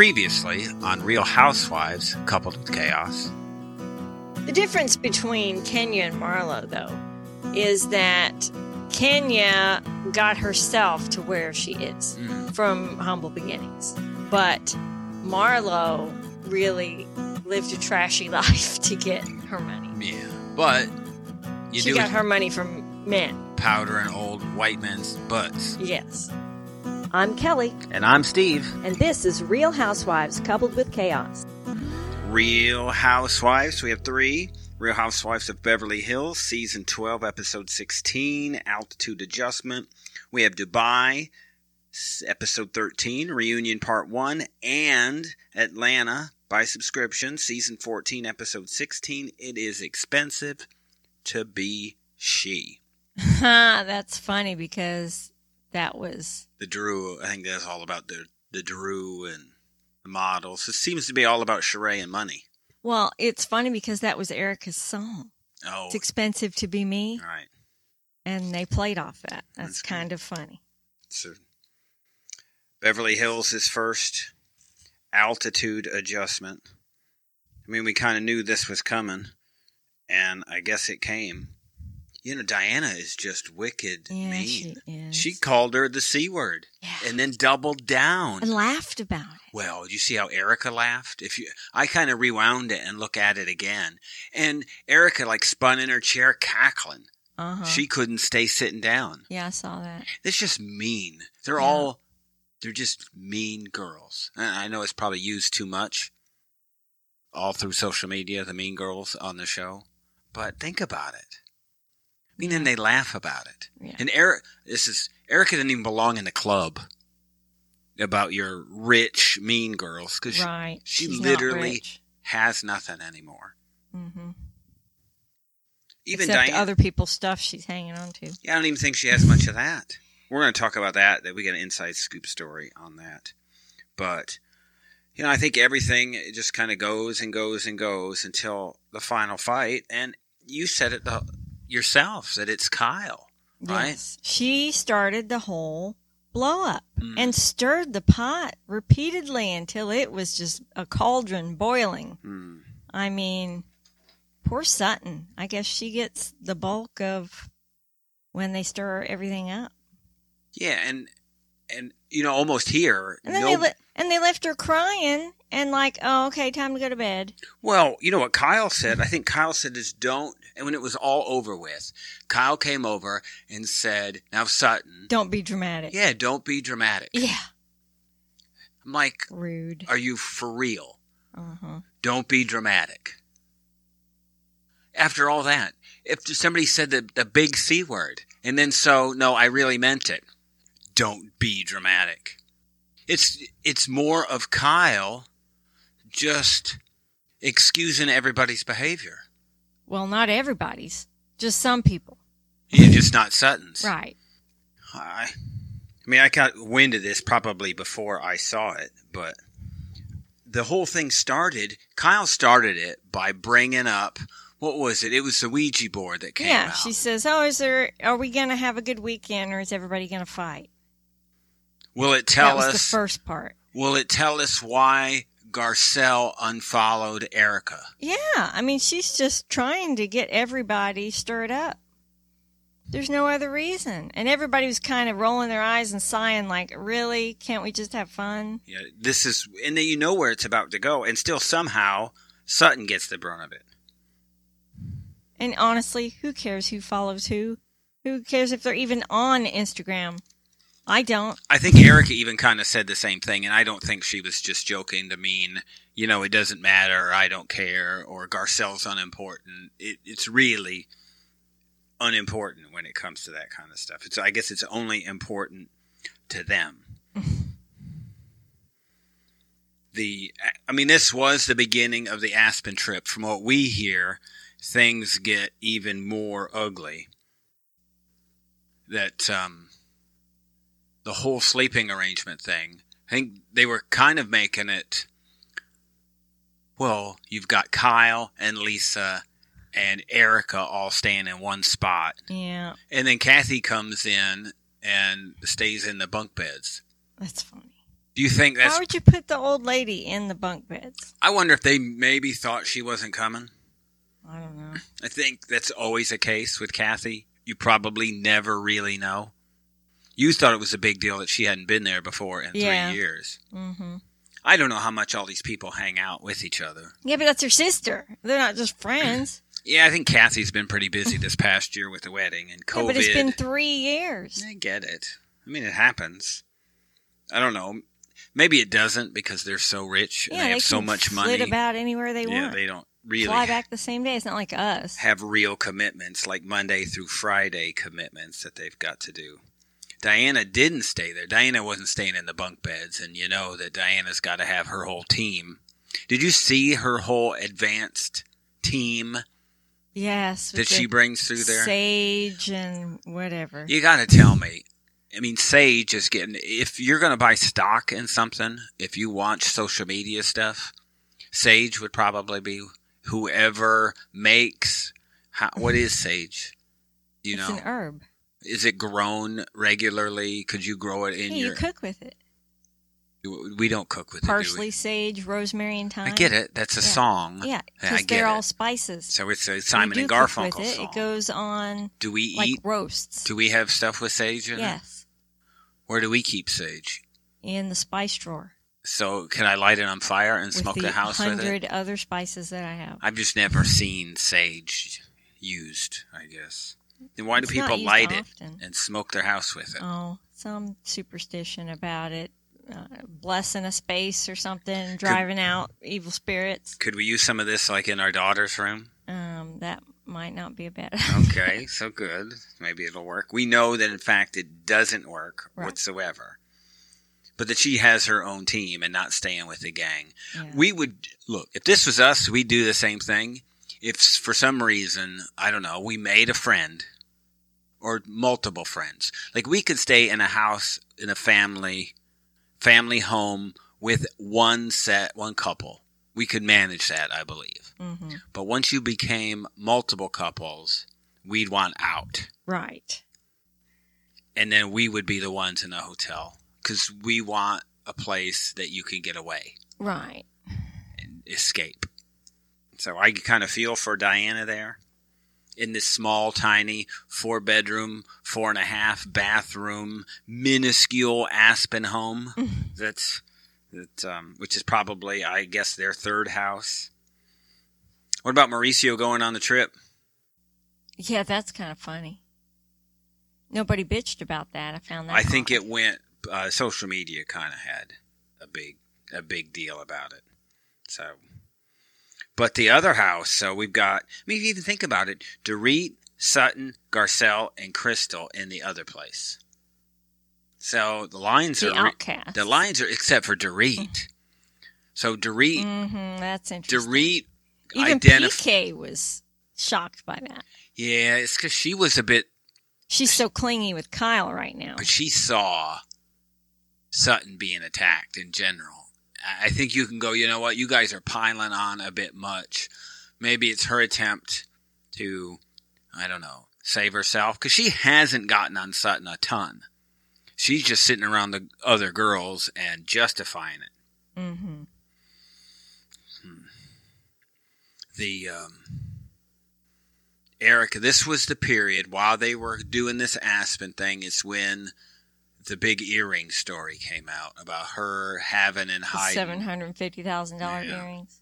Previously on Real Housewives Coupled with Chaos. The difference between Kenya and Marlo, though, is that Kenya got herself to where she is Mm. from humble beginnings. But Marlo really lived a trashy life to get her money. Yeah. But you she got her money from men. powder and old white men's butts. Yes. I'm Kelly, And I'm Steve. and this is Real Housewives Coupled with Chaos. Real Housewives. We have three. Real Housewives of Beverly Hills, Season 12, Episode 16, Altitude Adjustment. We have Dubai, Episode 13, Reunion Part 1, and Atlanta by subscription, Season 14, Episode 16. It is expensive to be she. That's funny because that was The Drew, I think that's all about the, the Drew and the models. It seems to be all about Sheree and money. well, it's funny because that was Erika's song. Oh, It's expensive to be me, all right. and they played off that. That's, That's kind of funny. So Beverly Hills is first altitude adjustment. I mean, we kind of knew this was coming, and I guess it came. You know, Diana is just wicked Yeah, mean. she. She called her the c word, Yeah. and then doubled down. and laughed about it. Well, you see how Erika laughed? If you, I kind of rewound it and look at it again, and Erika like spun in her chair, cackling. Uh huh. She couldn't stay sitting down. yeah, I saw that. It's just mean. They're Yeah. all they're just mean girls. I know it's probably used too much all through social media, the mean girls on the show. But think about it. I mean, and they laugh about it. Yeah. And Eric, this is Erika didn't even belong in the club about your rich mean girls because right. she She's literally- she has nothing anymore. hmm Even Except Diana, other people's stuff she's hanging on to. Yeah, I don't even think she has much of that. We're going to talk about that. That we get an inside scoop story on that. But you know, I think everything just kind of goes and goes and goes until the final fight. And you said it the, yourself that it's Kyle, right? Yes. She started the whole blow up Mm. and stirred the pot repeatedly until it was just a cauldron boiling. Hmm. I mean, poor Sutton. I guess she gets the bulk of when they stir everything up. Yeah, and and you know, almost here. And then no- they and they left her crying and like, oh, okay, time to go to bed. Well, you know what Kyle said? I think Kyle said is don't. And when it was all over with, Kyle came over and said, "Now Sutton, Don't be dramatic. yeah, don't be dramatic." Yeah. I'm like, Rude. are you for real? Uh huh. Don't be dramatic. After all that, if somebody said the, the big C word, and then so, no, I really meant it. Don't be dramatic. It's, it's more of Kyle just excusing everybody's behavior. Well, not everybody's, just some people. You're just not Sutton's. Right. I, I mean, I got wind of this probably before I saw it, but the whole thing started. Kyle started it by bringing up what was it? It was the Ouija board that came yeah. out. She says, "Oh, is there? Are we going to have a good weekend, or is everybody going to fight?" Will it tell that was us? the first part. Will it tell us why Garcelle unfollowed Erika? Yeah, I mean, she's just trying to get everybody stirred up. There's no other reason, and everybody was kind of rolling their eyes and sighing, like, "Really? Can't we just have fun?" Yeah, this is, and then you know where it's about to go, and still somehow Sutton gets the brunt of it. And honestly, who cares who follows who? Who cares if they're even on Instagram? I don't. I think Erika even kind of said the same thing, and I don't think she was just joking to mean, you know, it doesn't matter, or I don't care, or Garcelle's unimportant. It, it's really unimportant when it comes to that kind of stuff. It's, I guess it's only important to them. the, I mean, this was the beginning of the Aspen trip. From what we hear, things get even more ugly. That, um, the whole sleeping arrangement thing. I think they were kind of making it. Well, you've got Kyle and Lisa and Erika all staying in one spot, Yeah, and then Kathy comes in and stays in the bunk beds. that's funny. Do you think that's? Why would you put the old lady in the bunk beds? I wonder if they maybe thought she wasn't coming. I don't know. I think that's always a case with Kathy. You probably never really know. You thought it was a big deal that she hadn't been there before in Yeah. three years. hmm I don't know how much all these people hang out with each other. Yeah, but that's her sister. They're not just friends. Yeah, I think Kathy's been pretty busy this past year with the wedding and COVID. Yeah, but it's been three years. I get it. I mean, it happens. I don't know. Maybe it doesn't because they're so rich and Yeah, they they have so much money. about anywhere they yeah, want. they don't really Fly back the same day. It's not like us. have real commitments like Monday through Friday commitments that they've got to do. Diana didn't stay there. Diana wasn't staying in the bunk beds, and you know that Diana's got to have her whole team. Did you see her whole advanced team Yes. that she brings through there? Sage and whatever. You got to tell me. I mean, Sage is getting. If you're going to buy stock in something, if you watch social media stuff, Sage would probably be whoever makes. How, what is Sage? You it's know, an herb. Is it grown regularly? Could you grow it in Yeah, your? you cook with it. we don't cook with Parsley, it. sage, rosemary, and thyme. I get it. That's a Yeah. song. Yeah, because they're it. all spices. So it's a Simon and Garfunkel it. song. It goes on do we like eat? roasts. Do we have stuff with sage in it? yes, Where do we keep sage? in the spice drawer So can I light it on fire and with smoke the the house with it? hundred other spices that I have. I've just never seen sage used, I guess. Then why do It's not people light often. it and smoke their house with it? Oh, some superstition about it. Uh, blessing a space or something, driving out evil spirits. Could we use some of this like in our daughter's room? Um, that might not be a bad Okay, so good. Maybe it'll work. We know that in fact it doesn't work Right. whatsoever. But that she has her own team and not staying with the gang. Yeah. We would look, if this was us, we'd do the same thing. If for some reason, I don't know, we made a friend or multiple friends. Like we could stay in a house in a family family home with one set, one couple. We could manage that, I believe. hmm But once you became multiple couples, we'd want out. Right. And then we would be the ones in the hotel because we want a place that you can get away Right. and escape. So I kind of feel for Diana there in this small, tiny, four bedroom, four and a half bathroom, minuscule Aspen home. That's that, um, which is probably, I guess, their third house. What about Mauricio going on the trip? Yeah, that's kind of funny. Nobody bitched about that. I found that. I think it went. Uh, social media kind of had a big a big deal about it. So, but the other house. So we've got. I mean, if you even think about it, Dorit, Sutton, Garcelle, and Crystal in the other place. So the lines the are outcast. the lines are except for Dorit. So Dorit, Mm-hmm, that's interesting. Dorit Even identif- PK was shocked by that. Yeah, it's because she was a bit She's so clingy with Kyle right now. but she saw Sutton being attacked in general. I think you can go, you know what, you guys are piling on a bit much. Maybe it's her attempt to, I don't know, save herself because she hasn't gotten on Sutton a ton. She's just sitting around the other girls and justifying it. Mm-hmm. the um, Erika, this was the period while they were doing this Aspen thing. It's when the big earring story came out about her having and hiding. Seven hundred fifty thousand dollar earrings.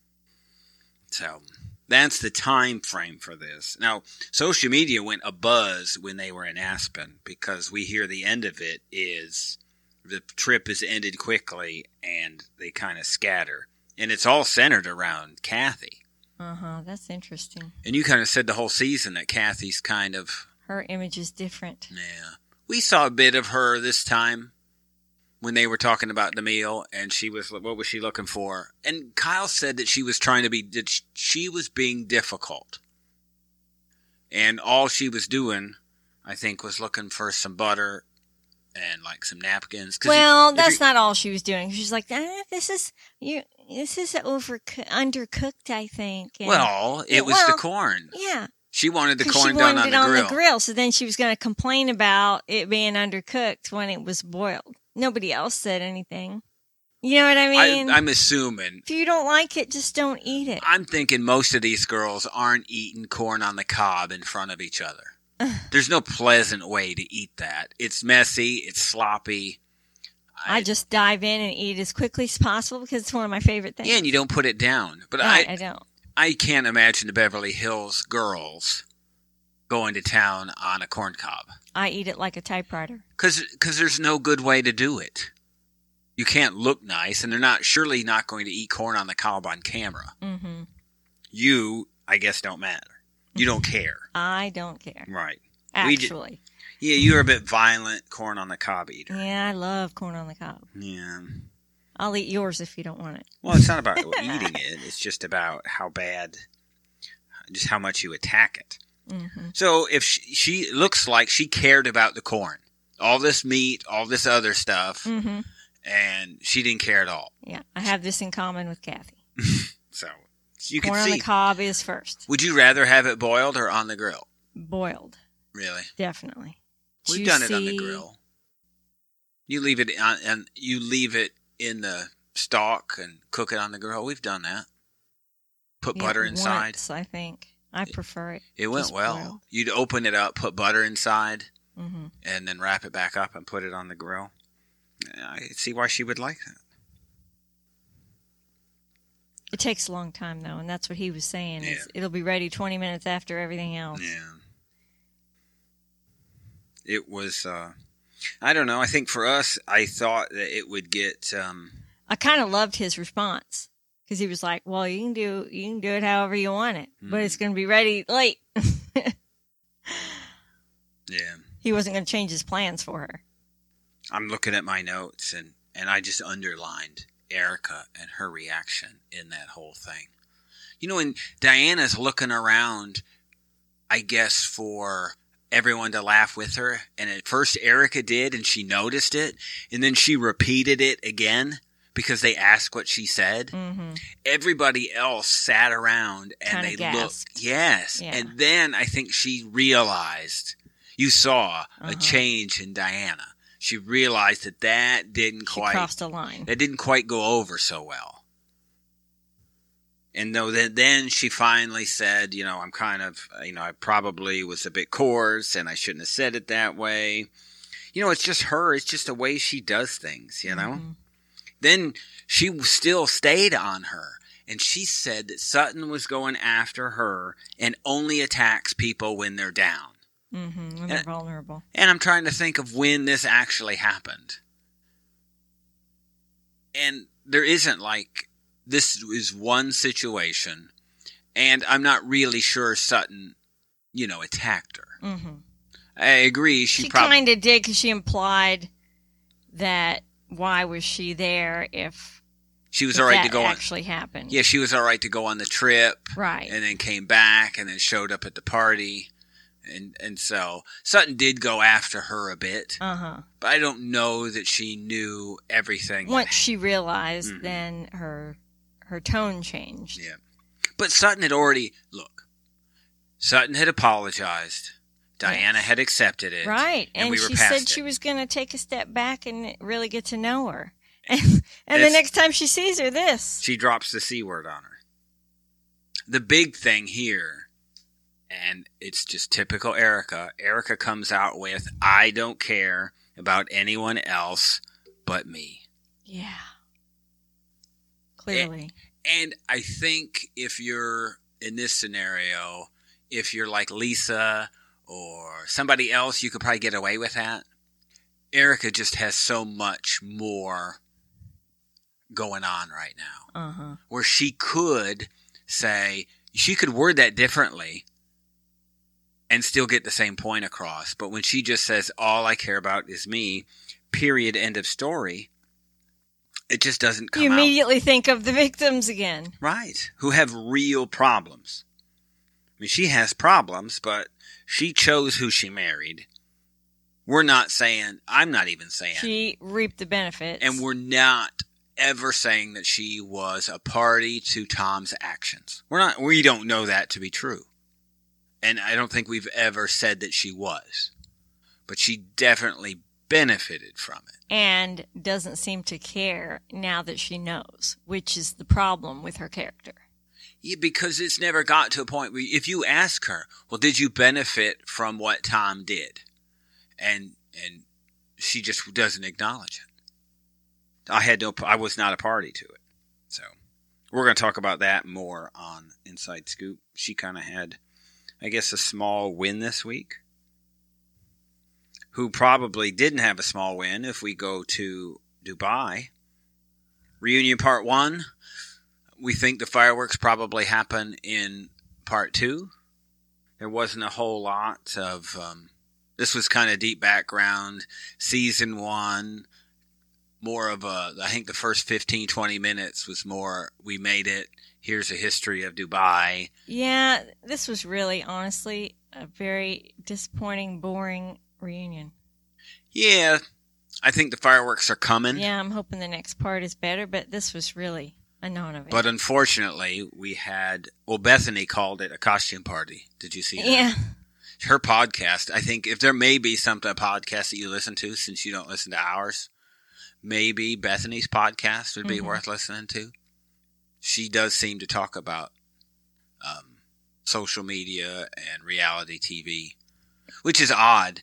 So that's the time frame for this. Now, social media went a buzz when they were in Aspen because we hear the end of it is the trip is ended quickly and they kind of scatter. And it's all centered around Kathy. Uh huh. That's interesting. And you kind of said the whole season that Kathy's kind of Her image is different. Yeah. We saw a bit of her this time when they were talking about the meal and she was what was she looking for? And Kyle said that she was trying to be that she was being difficult. And all she was doing, I think, was looking for some butter and like some napkins Well, if that's you- not all she was doing. She's like, ah, "This is you. This is over undercooked, I think." And- Well, it was the corn. yeah, She wanted the corn done on the grill. on the grill. So then she was going to complain about it being undercooked when it was boiled. Nobody else said anything. You know what I mean? I, I'm assuming. if you don't like it, just don't eat it. I'm thinking most of these girls aren't eating corn on the cob in front of each other. There's no pleasant way to eat that. It's messy. It's sloppy. I just dive in and eat as quickly as possible because it's one of my favorite things. Yeah, and you don't put it down. But I, I, don't. I can't imagine the Beverly Hills girls going to town on a corn cob I eat it like a typewriter. because there's no good way to do it. You can't look nice, and they're not surely not going to eat corn on the cob on camera. hmm You, I guess, don't matter. You don't care, I don't care. right? Actually, Yeah, you're a bit violent corn on the cob eater. yeah, I love corn on the cob. Yeah. I'll eat yours if you don't want it. Well, it's not about eating it. It's just about how bad, just how much you attack it. hmm So if she, she looks like she cared about the corn, all this meat, all this other stuff, hmm and she didn't care at all. Yeah, I have this in common with Kathy. So you corn can on see. the cob is first. Would you rather have it boiled or on the grill? Boiled, Really? definitely. We've done it on the grill. You leave it on, and you leave it in the stock and cook it on the grill. We've done that. Put Yeah, butter inside. once, I think. I prefer it. It went well. You'd open it up, put butter inside, hmm and then wrap it back up and put it on the grill. I see why she would like that. It takes a long time though, and that's what he was saying. is Yeah. it'll be ready 20 minutes after everything else. Yeah. It was. uh I don't know. I think for us, I thought that it would get. um I kind of loved his response because he was like, "Well, you can do you can do it however you want it, but Mm. it's going to be ready late." Yeah. he wasn't going to change his plans for her. I'm looking at my notes, and and I just underlined Erika and her reaction in that whole thing. You know, when Diana's looking around, I guess for everyone to laugh with her, and at first Erika did, and she noticed it, and then she repeated it again because they asked what she said. hmm everybody else sat around and Kinda they gasped. looked yes Yeah. and then i think she realized you saw Uh-huh. a change in diana she realized that that didn't She quite crossed a line. that didn't quite go over so well and though then then she finally said you know i'm kind of you know i probably was a bit coarse and i shouldn't have said it that way. You know it's just her. It's just the way she does things you know? Mhm. then she still stayed on her. And she said that sutton was going after her and only attacks people when they're down. Mhm, when they're vulnerable. and i'm trying to think of when this actually happened. And there isn't like this is one situation and i'm not really sure sutton you know attacked her hmm i agree she, She, probably kind of did because she implied that why was she there if, she was if all right to go on actually happened? yeah she was all right to go on the trip Right. and then came back and then showed up at the party and and so Sutton did go after her a bit Uh huh. but I don't know that she knew everything Once she realized, Mhm. then her her tone changed. yeah but Sutton had already look Sutton had apologized Diana Yes. had accepted it Right. and And, we were she said it. she was going to take a step back and really get to know her. And, and the next time she sees her, this. she drops the c word on her the big thing here and it's just typical Erika Erika comes out with I don't care about anyone else but me yeah. Clearly. And I think if you're in this scenario, if you're like Lisa or somebody else, you could probably get away with that. Erika just has so much more going on right now Uh huh. where she could say, she could word that differently and still get the same point across. But when she just says, all I care about is me, period, end of story, it just doesn't come You out. immediately think of the victims again. Right. Who have real problems. I mean, she has problems, but she chose who she married. We're not saying, I'm not even saying, She reaped the benefits. and we're not ever saying that she was a party to Tom's actions. We're not, we don't know that to be true. And I don't think we've ever said that she was. But she definitely benefited from it. and doesn't seem to care now that she knows, which is the problem with her character. Yeah, because it's never got to a point where if you ask her, well, did you benefit from what Tom did? And and she just doesn't acknowledge it. I had no I was not a party to it. So we're going to talk about that more on Inside Scoop. She kind of had I guess a small win this week. Who probably didn't have a small win if we go to Dubai. Reunion part 1 we think the fireworks probably happen in part two. There wasn't a whole lot of. Um, this was kind of deep background. Season one, more of a. I think the first 15, 20 minutes was more. We made it. Here's a history of Dubai. Yeah, this was really, honestly, a very disappointing, boring reunion. Yeah, I think the fireworks are coming. Yeah, I'm hoping the next part is better, but this was really a non event. But unfortunately, we had. Well, Bethenny called it a costume party. Did you see that? yeah, her podcast. I think if there may be a podcast that you listen to since you don't listen to ours, maybe Bethenny's podcast would be Mhm. worth listening to. She does seem to talk about um, social media and reality TV, which is odd.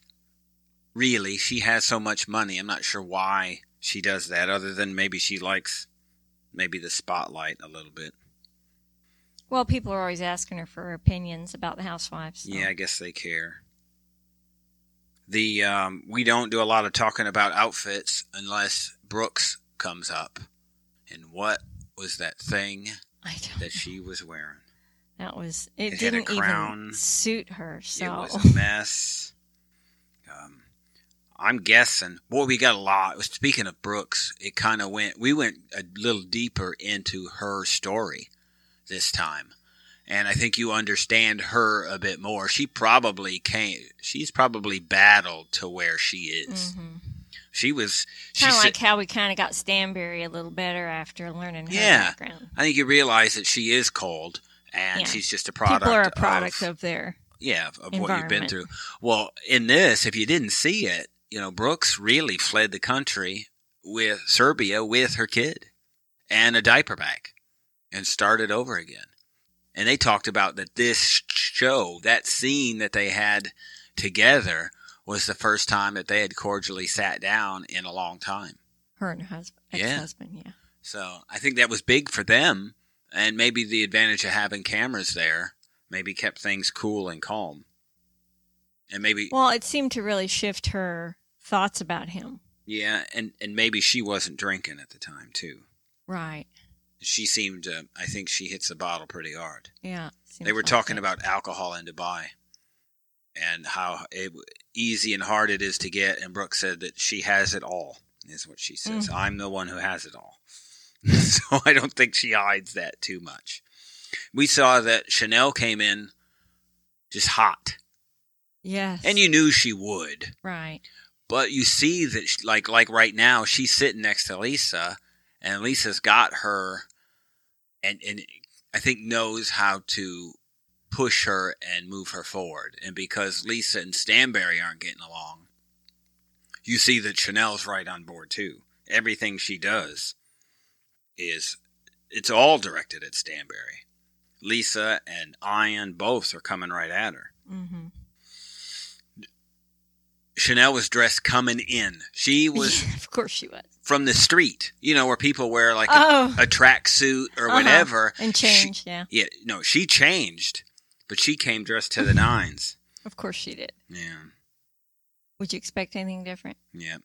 Really, she has so much money. I'm not sure why she does that, other than maybe she likes maybe the spotlight a little bit. well, people are always asking her for her opinions about the housewives. so- Yeah, I guess they care. The um, we don't do a lot of talking about outfits unless Brooks comes up. And what was that thing that she was wearing? That was it. It didn't even suit her. So It was a mess. Um, I'm guessing. Boy, we got a lot. Speaking of Brooks, it kind of went. We went a little deeper into her story this time, and I think you understand her a bit more. She probably came. She's probably battled to where she is. hmm She was. Kind of like how we kind of got Stanbury a little better after learning her Yeah. background. I think you realize that she is cold, and Yeah. she's just a product. People are a product of, of their. yeah of what you've been through. Well, in this, if you didn't see it, you know Brooks really fled the country with Serbia with her kid and a diaper bag, and started over again. And they talked about that this show, that scene that they had together, was the first time that they had cordially sat down in a long time. Her and her husband, Yeah. ex-husband, yeah. So I think that was big for them, and maybe the advantage of having cameras there maybe kept things cool and calm. And maybe Well, it seemed to really shift her thoughts about him. yeah, and and maybe she wasn't drinking at the time too. Right. She seemed to. I think she hits the bottle pretty hard. Yeah. they were like talking it. about alcohol in Dubai and how it, easy and hard it is to get. And Brooke said that she has it all. Is what she says. Mhm. I'm the one who has it all. so I don't think she hides that too much. We saw that Chanel came in just hot, Yes. and you knew she would. Right. But you see that, she- like, like right now, she's sitting next to Lesa, and Lesa's got her, and and I think knows how to push her and move her forward. And because Lesa and Stanbury aren't getting along, you see that Chanel's right on board too. Everything she does is it's all directed at Stanbury. Lesa and Ayan both are coming right at her. Mm-hmm. Chanel was dressed coming in. She was of course she was. from the street, you know, where people wear like Oh. a, a tracksuit or Uh-huh. whatever. And She- yeah. yeah, no, she changed, but she came dressed to the nines. Of course she did. Yeah, Would you expect anything different? yeah.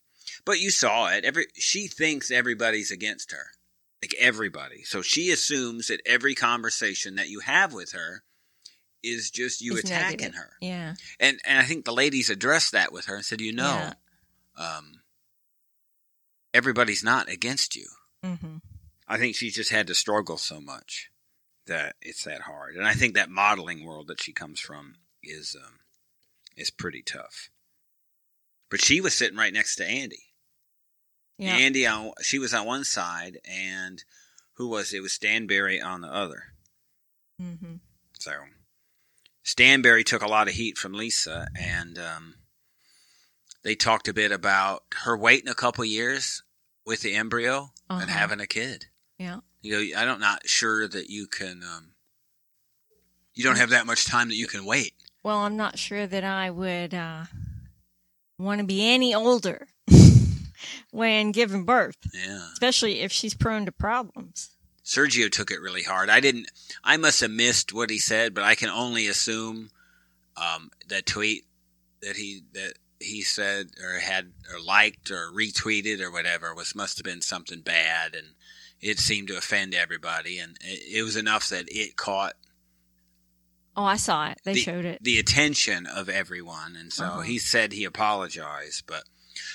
But you saw it. Every she thinks everybody's against her, like everybody. So she assumes that every conversation that you have with her is just you It's attacking negative. her. Yeah. And and I think the ladies addressed that with her and said, you know, Yeah. um, everybody's not against you. Mm-hmm. I think she's just had to struggle so much that it's that hard. And I think that modeling world that she comes from is um, is pretty tough. But she was sitting right next to Andy. Yeah. Andy on she was on one side, and who was it? It was Stanbury on the other. mm-hmm. So Stanbury took a lot of heat from Lesa, and um, they talked a bit about her waiting a couple years with the embryo and Uh-huh. having a kid. Yeah. You know, I don't not sure that you can. Um, you don't have that much time that you can wait. Well, I'm not sure that I would uh, want to be any older when giving birth, Yeah. especially if she's prone to problems. Sergio took it really hard. I didn't. I must have missed what he said, but I can only assume um, that tweet that he that he said or had or liked or retweeted or whatever was must have been something bad, and it seemed to offend everybody, and it, it was enough that it caught Oh, I saw it. They the, showed it. the attention of everyone, and so Uh-huh. he said he apologized, but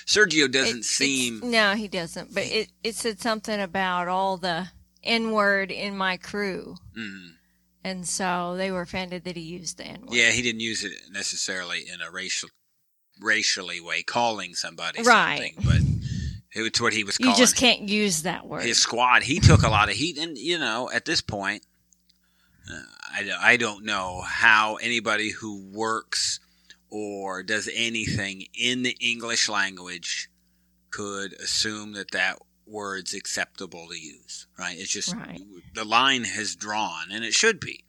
Sergio doesn't It- seem. No, he doesn't. But it, it said something about all the N word in my crew. Mm. And so they were offended that he used the N word. Yeah, he didn't use it necessarily in a racial, racially way, calling somebody Right. something, but it's what he was You just can't use that word. his squad. He took a lot of heat, and you know, at this point, uh, I I don't know how anybody who works or does anything in the English language could assume that that word's acceptable to use. Right? It's just Right. the line has drawn, and it should be.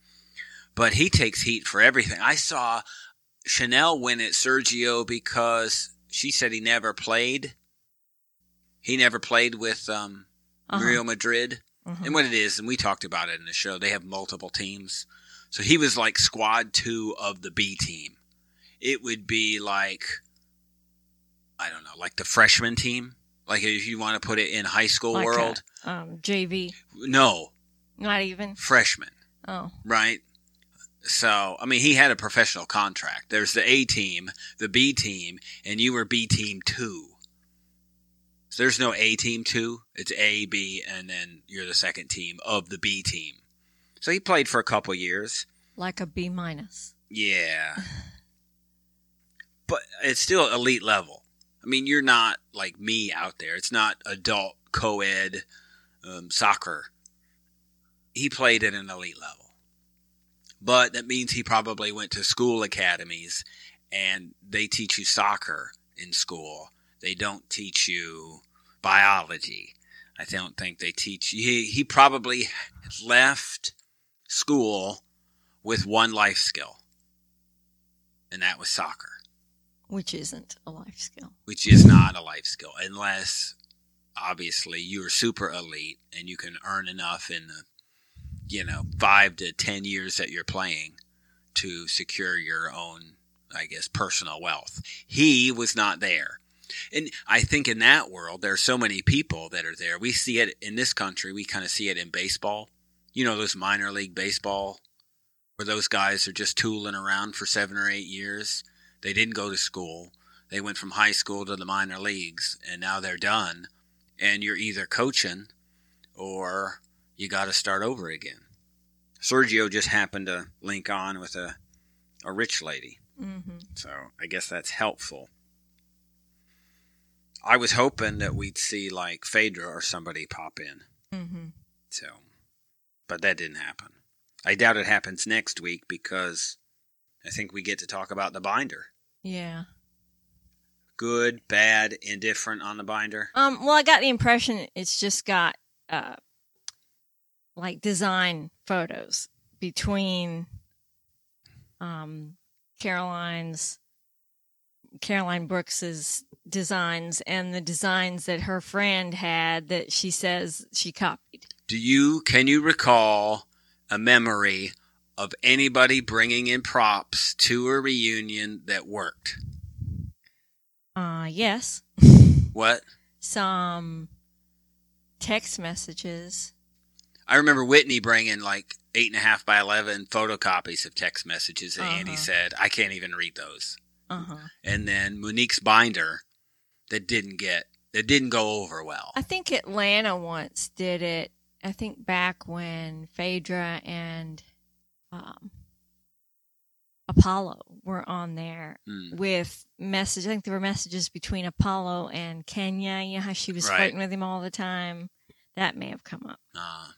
But he takes heat for everything. I saw Chanel win at Sergio because she said he never played. He never played with um, Uh-huh. Real Madrid. Mhm. And what it is, and we talked about it in the show, they have multiple teams. So he was like squad two of the B team. It would be like, I don't know, like the freshman team. Like if you want to put it in high school Like a- world. um, JV. no, Not even. freshman, Oh. right? So, I mean, he had a professional contract. There's the A team, the B team, and you were B team two. So there's no A team two. It's A, B, and then you're the second team of the B team. So he played for a couple years. Like a B minus. Yeah. But it's still elite level. I mean, you're not like me out there. It's not adult co ed um, soccer. He played at an elite level. But that means he probably went to school academies and they teach you soccer in school. They don't teach you biology. I don't think they teach he he probably left school with one life skill. And that was soccer, Which isn't a life skill. which is not a life skill unless obviously you're super elite and you can earn enough in the you know, 5 to 10 years that you're playing to secure your own I guess personal wealth. He was not there. And I think in that world, there are so many people that are there. We see it in this country. We kind of see it in baseball. You know, those minor league baseball where those guys are just tooling around for seven or eight years. They didn't go to school. They went from high school to the minor leagues and now they're done. And you're either coaching or you got to start over again. Sergio just happened to link on with a, a rich lady. Mm-hmm. So I guess that's helpful. I was hoping that we'd see like Phaedra or somebody pop in. Mm-hmm. So, but that didn't happen. I doubt it happens next week because I think we get to talk about the binder. Yeah. Good, bad, indifferent on the binder. Um. Well, I got the impression it's just got uh, like design photos between um Caroline's Caroline Brooks's designs and the designs that her friend had that she says she copied. Do you can you recall a memory of anybody bringing in props to a reunion that worked? Uh yes. What? Some text messages. I remember Whitney bringing like eight and a half by eleven photocopies of text messages that Andy Uh-huh. said I can't even read those. Uh-huh. And then Monique's binder that didn't get that didn't go over well. I think Atlanta once did it. I think back when Phaedra and um, Apollo were on there Hmm. with messages. I think there were messages between Apollo and Kenya. You know how she was Right. flirting with him all the time. That may have come up. Uh,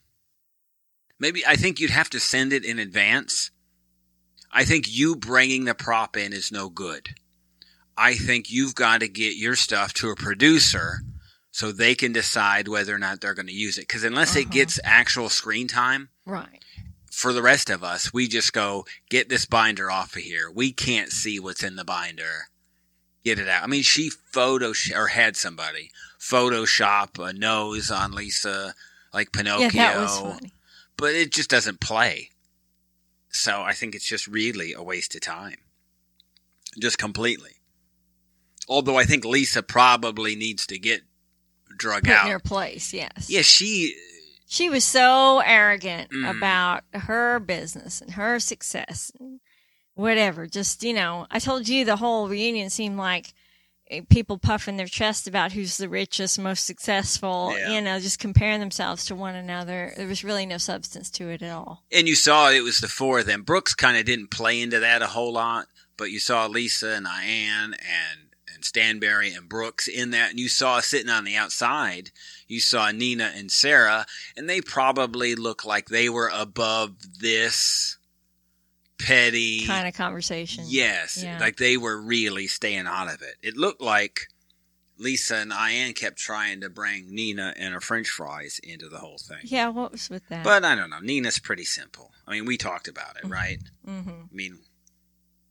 maybe I think you'd have to send it in advance. I think you bringing the prop in is no good. I think you've got to get your stuff to a producer so they can decide whether or not they're going to use it. Because unless it Uh-huh. gets actual screen time, Right. For the rest of us, we just go get this binder off of here. We can't see what's in the binder. Get it out. I mean, she photo or had somebody Photoshop a nose on Lesa, like Pinocchio, Yeah, that was funny. but it just doesn't play. So I think it's just really a waste of time, just completely. Although I think Lesa probably needs to get drug Put in out. her place, yes. Yeah, she She was so arrogant Mm. about her business and her success and whatever. Just, you know, I told you the whole reunion seemed like eh, people puffing their chest about who's the richest, most successful, Yeah. you know, just comparing themselves to one another. There was really no substance to it at all. and you saw it was the four of them. Brooks kind of didn't play into that a whole lot, but you saw Lesa and Ayan and and Stanbury and Brooks in that, and you saw sitting on the outside. You saw Nina and Sara, and they probably look like they were above this petty Kind of conversation. Yes, Yeah. like they were really staying out of it. It looked like Lesa and Ayan kept trying to bring Nina and her French fries into the whole thing. Yeah, what was with that? But I don't know. Nina's pretty simple. I mean, we talked about it, right? hmm I mean,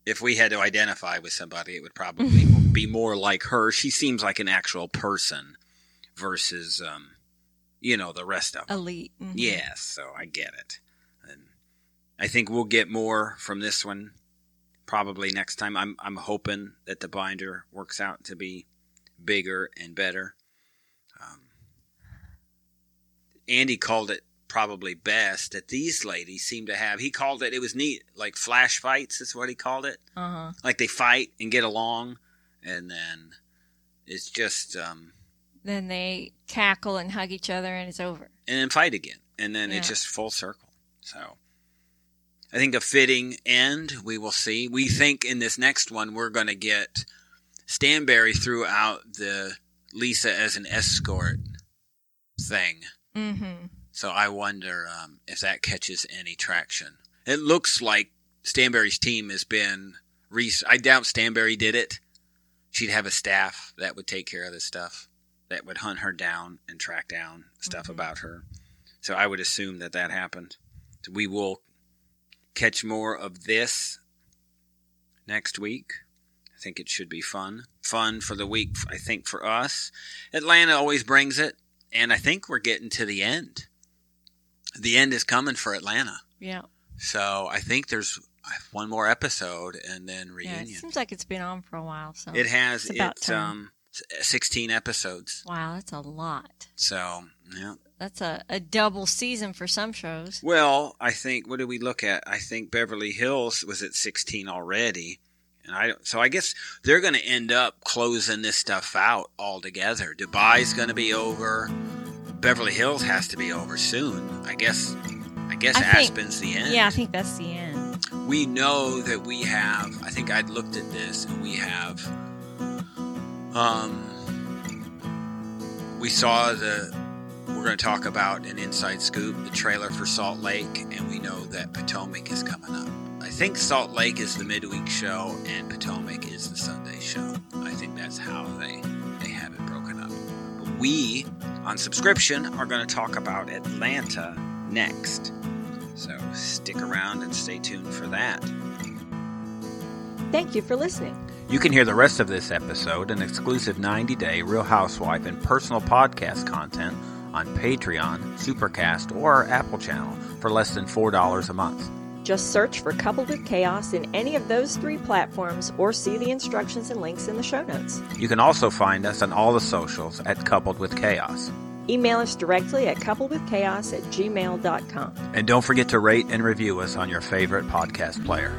if we had to identify with somebody, it would probably be more like her. She seems like an actual person versus, um, you know, the rest of them. elite. Mhm. Yes, so I get it. And I think we'll get more from this one probably next time. I'm I'm hoping that the binder works out to be bigger and better. Um, Andy called it probably best that these ladies seem to have. He called it. It was neat, like flash fights. Is what he called it. Uh-huh. Like they fight and get along, and then it's just um, Then they cackle and hug each other and it's over. and then fight again, and then it's just full circle. So, I think a fitting end. We will see. We think in this next one we're going to get Stanbury throughout the Lesa as an escort thing. Mm-hmm. So I wonder um, if that catches any traction. It looks like Stanbury's team has been. Re- I doubt Stanbury did it. She'd have a staff that would take care of this stuff, that would hunt her down and track down stuff Mhm. about her. So I would assume that that happened. So we will catch more of this next week. I think it should be fun. Fun for the week, I think, for us. Atlanta always brings it, and I think we're getting to the end. The end is coming for Atlanta. Yeah. So I think there's one more episode and then reunion. Yeah. It seems like it's been on for a while. So it has it's it's um 16 episodes. wow, that's a lot. So, yeah. That's a, a double season for some shows. Well, I think what did we look at? I think Beverly Hills was at 16 already. And I so I guess they're going to end up closing this stuff out altogether. Dubai's going to be over. Beverly Hills has to be over soon. I guess I guess I think- Aspen's the end. Yeah, I think that's the end. we know that we have i think i'd looked at this and we have um we saw the we're going to talk about an inside scoop the trailer for salt lake and we know that potomac is coming up i think salt lake is the midweek show and potomac is the sunday show i think that's how they they have it broken up but we on subscription are going to talk about atlanta next so stick around and stay tuned for that. Thank you for listening. You can hear the rest of this episode and exclusive 90 day Real Housewife and personal podcast content on Patreon, Supercast, or our Apple channel for less than $4 a month. Just search for Coupled with Chaos in any of those three platforms or see the instructions and links in the show notes. You can also find us on all the socials at Coupled with Chaos. Email us directly at coupledwithchaos at gmail.com. And don't forget to rate and review us on your favorite podcast player.